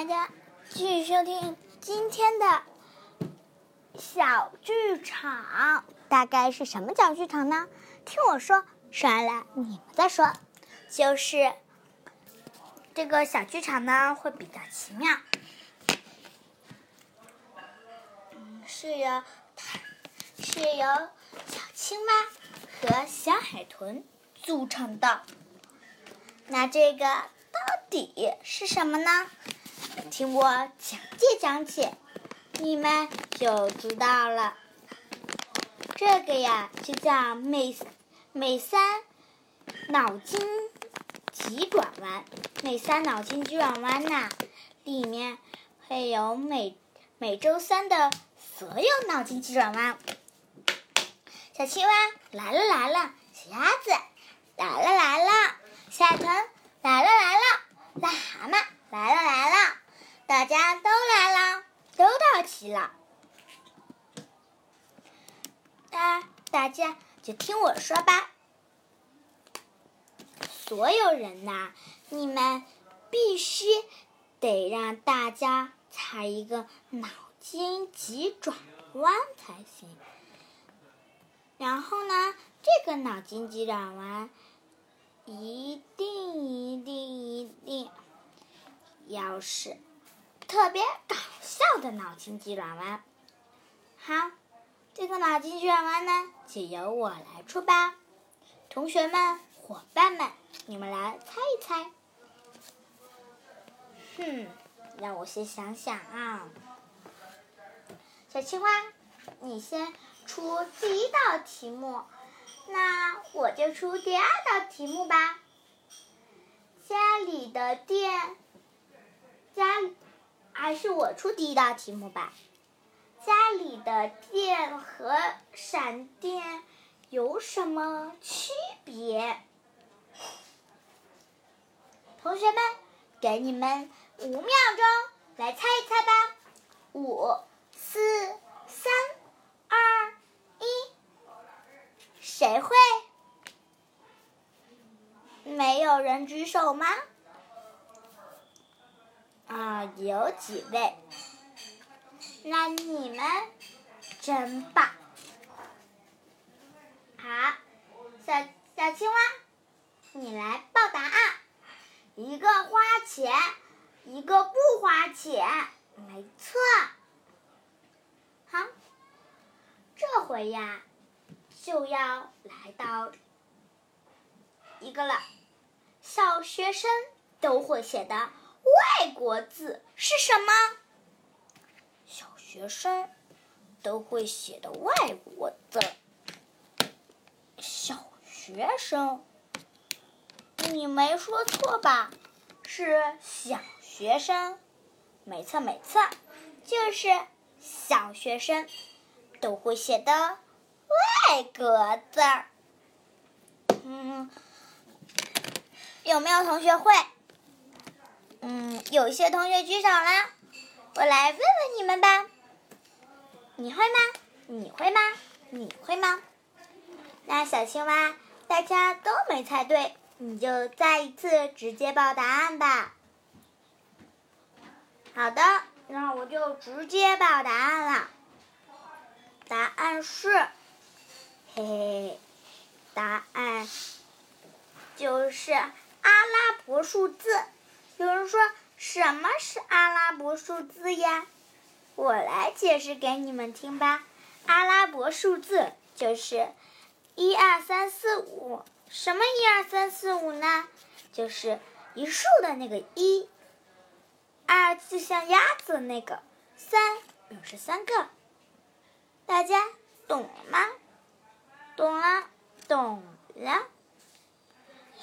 大家继续收听今天的小剧场。大概是什么小剧场呢？听我说，说完了你们再说。就是这个小剧场呢，会比较奇妙，是由是由小青蛙和小海豚组成的。那这个到底是什么呢？听我讲解讲解，你们就知道了。这个呀，就叫美美三脑筋急转弯。美三脑筋急转弯呐，里面会有每每周三的所有脑筋急转弯。小青蛙来了来了，小鸭子来了来了，小海豚来了来了，癞蛤蟆来了来了，大家都来了，都到齐了。大大家就听我说吧。所有人呐，你们必须得让大家猜一个脑筋急转弯才行。然后呢，这个脑筋急转弯一定一定一定要是特别搞笑的脑筋急转弯。好。这个脑筋急转弯呢，就由我来出吧。同学们、伙伴们，你们来猜一猜。哼，让我先想想啊。小青蛙，你先出第一道题目，那我就出第二道题目吧。家里的电，家还是我出第一道题目吧。家里的电和闪电有什么区别？同学们，给你们五秒钟来猜一猜吧！五、四、三、二、一，谁会？没有人举手吗？有几位。那你们真棒！好，小小青蛙，你来报答案。一个花钱，一个不花钱，没错。好，这回呀，就要来到一个了。小学生都会写的外国字是什么？小学生都会写的外国字，小学生，你没说错吧？是小学生，没错没错，就是小学生都会写的外国字。嗯，有没有同学会？嗯，有些同学举手啦，我来问问你们吧。你会吗？你会吗？你会吗？那小青蛙，大家都没猜对，你就再一次直接报答案吧。好的，那我就直接报答案了。答案是，嘿嘿，答案就是阿拉伯数字。有人说，什么是阿拉伯数字呀？我来解释给你们听吧，阿拉伯数字就是一二三四五，什么一二三四五呢？就是一竖的那个一，二就像鸭子那个，三表示三个。大家懂了吗？懂了，懂了。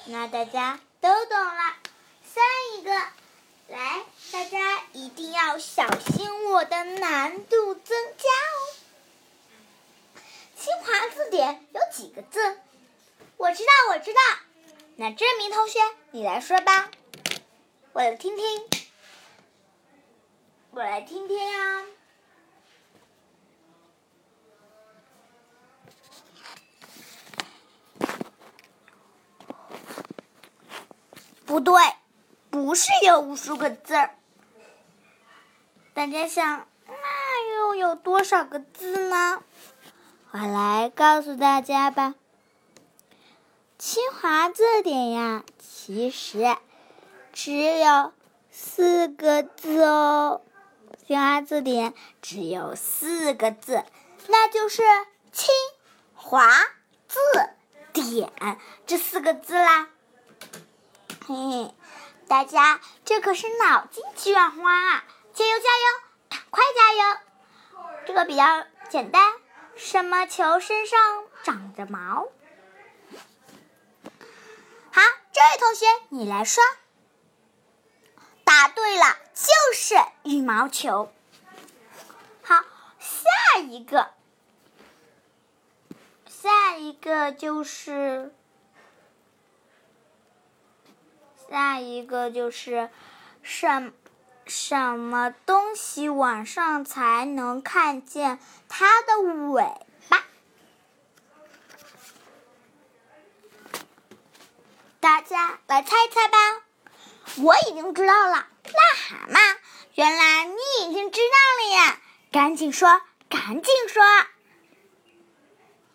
那大家都懂了，三一个。来，大家一定要小心我的难度增加哦。新华字典有几个字？我知道，我知道。那这名同学，你来说吧，我来听听。我来听听呀。不对。不是有无数个字儿，大家想，那又有多少个字呢？我来告诉大家吧。清华字典呀，其实只有四个字哦。清华字典只有四个字，那就是“清华字典”这四个字啦。嘿嘿，大家这可是脑筋急转弯啊！加油加油，赶快加油！这个比较简单。什么球身上长着毛？好，这位同学，你来说。答对了，就是羽毛球。好，下一个，下一个就是下一个就是什。什么东西晚上才能看见它的尾巴？大家来猜猜吧！我已经知道了，癞蛤蟆。原来你已经知道了呀！赶紧说，赶紧说。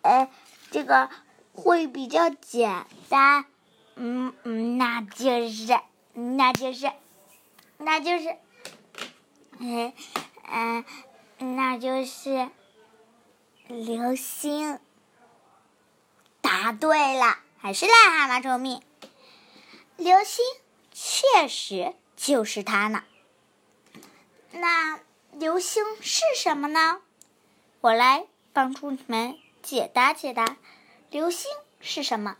哎，这个会比较简单。嗯嗯，那就是，那就是。那就是，嗯嗯，那就是流星。答对了，还是癞蛤蟆聪明。流星确实就是它呢。那流星是什么呢？我来帮助你们解答解答。流星是什么？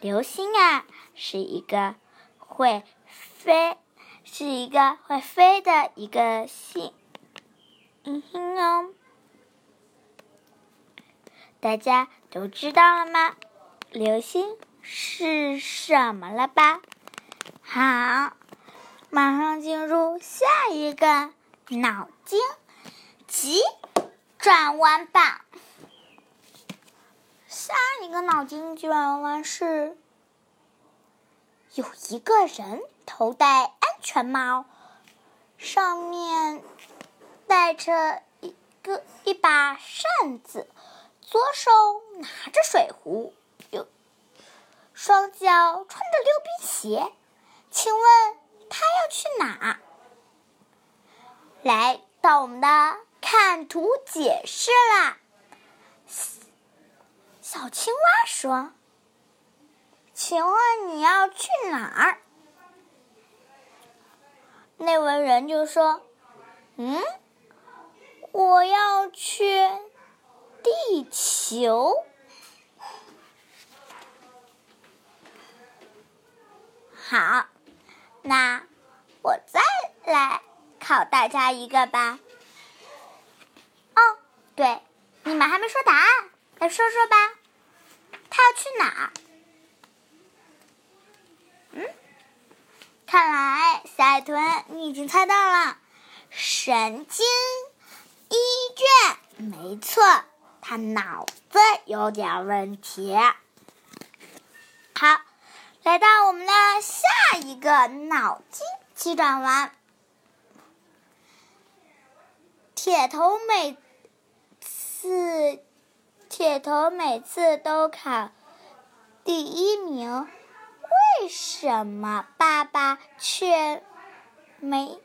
流星啊，是一个会飞。是一个会飞的一个星，嗯哦，大家都知道了吗？流星是什么了吧？好，马上进入下一个脑筋急转弯吧。下一个脑筋急转弯是，有一个人头戴安。全帽，上面戴着一个一把扇子，左手拿着水壶，右双脚穿着溜冰鞋。请问他要去哪？来到我们的看图解释啦。小青蛙说：“请问你要去哪儿？”那位人就说：“嗯，我要去地球。好，那我再来考大家一个吧。哦，对，你们还没说答案，来说说吧。要去哪？嗯？”看来小豚，你已经猜到了，神经医卷，没错，他脑子有点问题。好，来到我们的下一个脑筋急转弯。铁头每次，铁头每次都考第一名。为什么爸爸却没？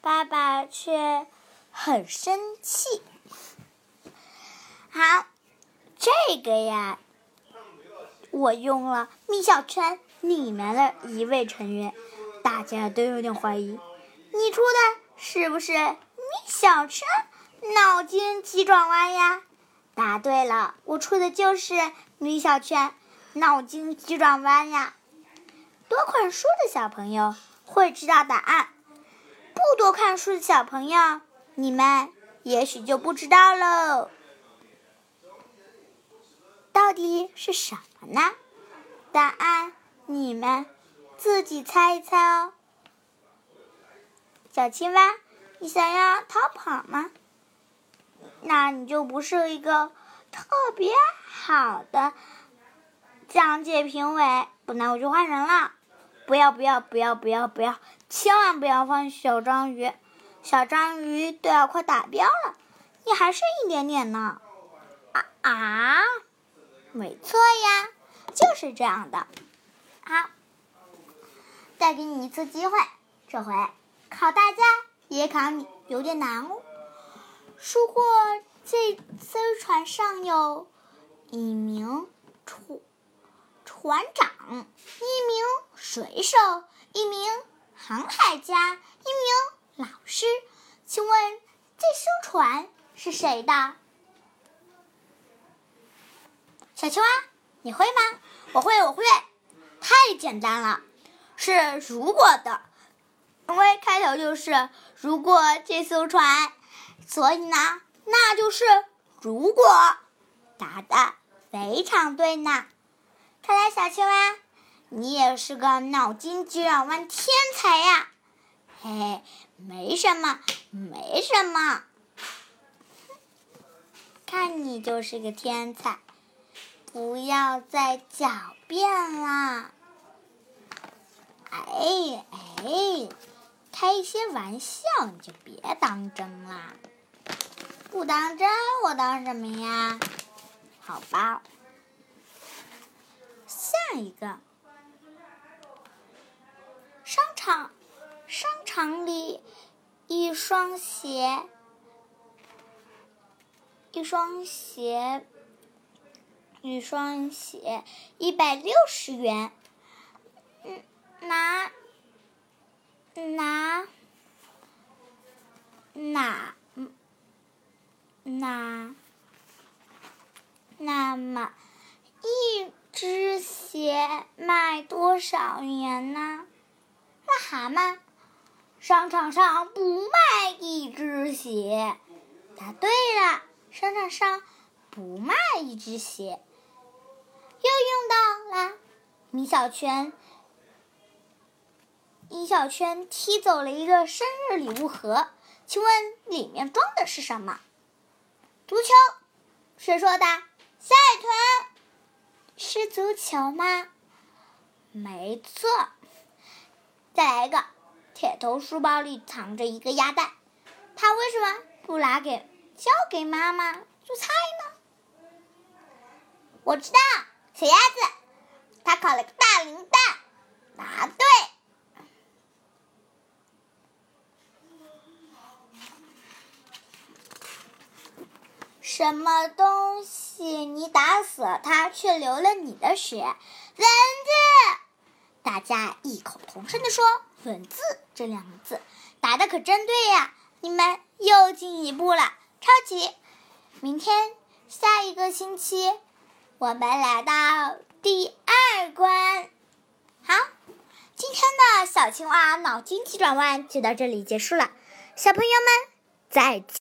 爸爸却很生气。好，这个呀，我用了米小圈里面的一位成员，大家都有点怀疑，你出的是不是米小圈脑筋急转弯呀？答对了，我出的就是米小圈。脑筋急转弯呀！多看书的小朋友会知道答案，不多看书的小朋友，你们也许就不知道喽。到底是什么呢？答案你们自己猜一猜哦。小青蛙，你想要逃跑吗？那你就不是一个特别好的。讲解评委，不然我就换人了。不要不要不要不要不要，千万不要放小章鱼，小章鱼都要快达标了，你还剩一点点呢。啊啊！没错呀，就是这样的。好，再给你一次机会，这回考大家也考你，有点难哦。如果这艘船上有一名船船长、一名水手、一名航海家、一名老师，请问这艘船是谁的？小青蛙，你会吗？我会，我会。太简单了，是如果的，因为开头就是如果这艘船，所以呢，那就是如果。答的非常对呢，看来小青蛙，你也是个脑筋急转弯天才呀！嘿嘿，没什么，没什么，看你就是个天才。不要再狡辩啦！哎哎，开一些玩笑你就别当真啦！不当真，我当什么呀？好吧，下一个，商场，商场里一双鞋，一双鞋。一双鞋一百六十元，嗯，拿拿哪那那么一只鞋卖多少元呢？癞蛤蟆，商场上不卖一只鞋。答对了，商场上不卖一只鞋。又用到了米小圈，米小圈踢走了一个生日礼物盒，请问里面装的是什么？足球？谁说的？赛豚？是足球吗？没错。再来一个，铁头书包里藏着一个鸭蛋，他为什么不拿给交给妈妈做菜呢？我知道。小鸭子，它烤了个大零蛋，答对。什么东西？你打死了它，却流了你的血？蚊子！大家异口同声地说“蚊子”这两个字，答的可真对呀！你们又进一步了，超级！明天，下一个星期。我们来到第二关，好，今天的小青蛙脑筋急转弯就到这里结束了，小朋友们再见。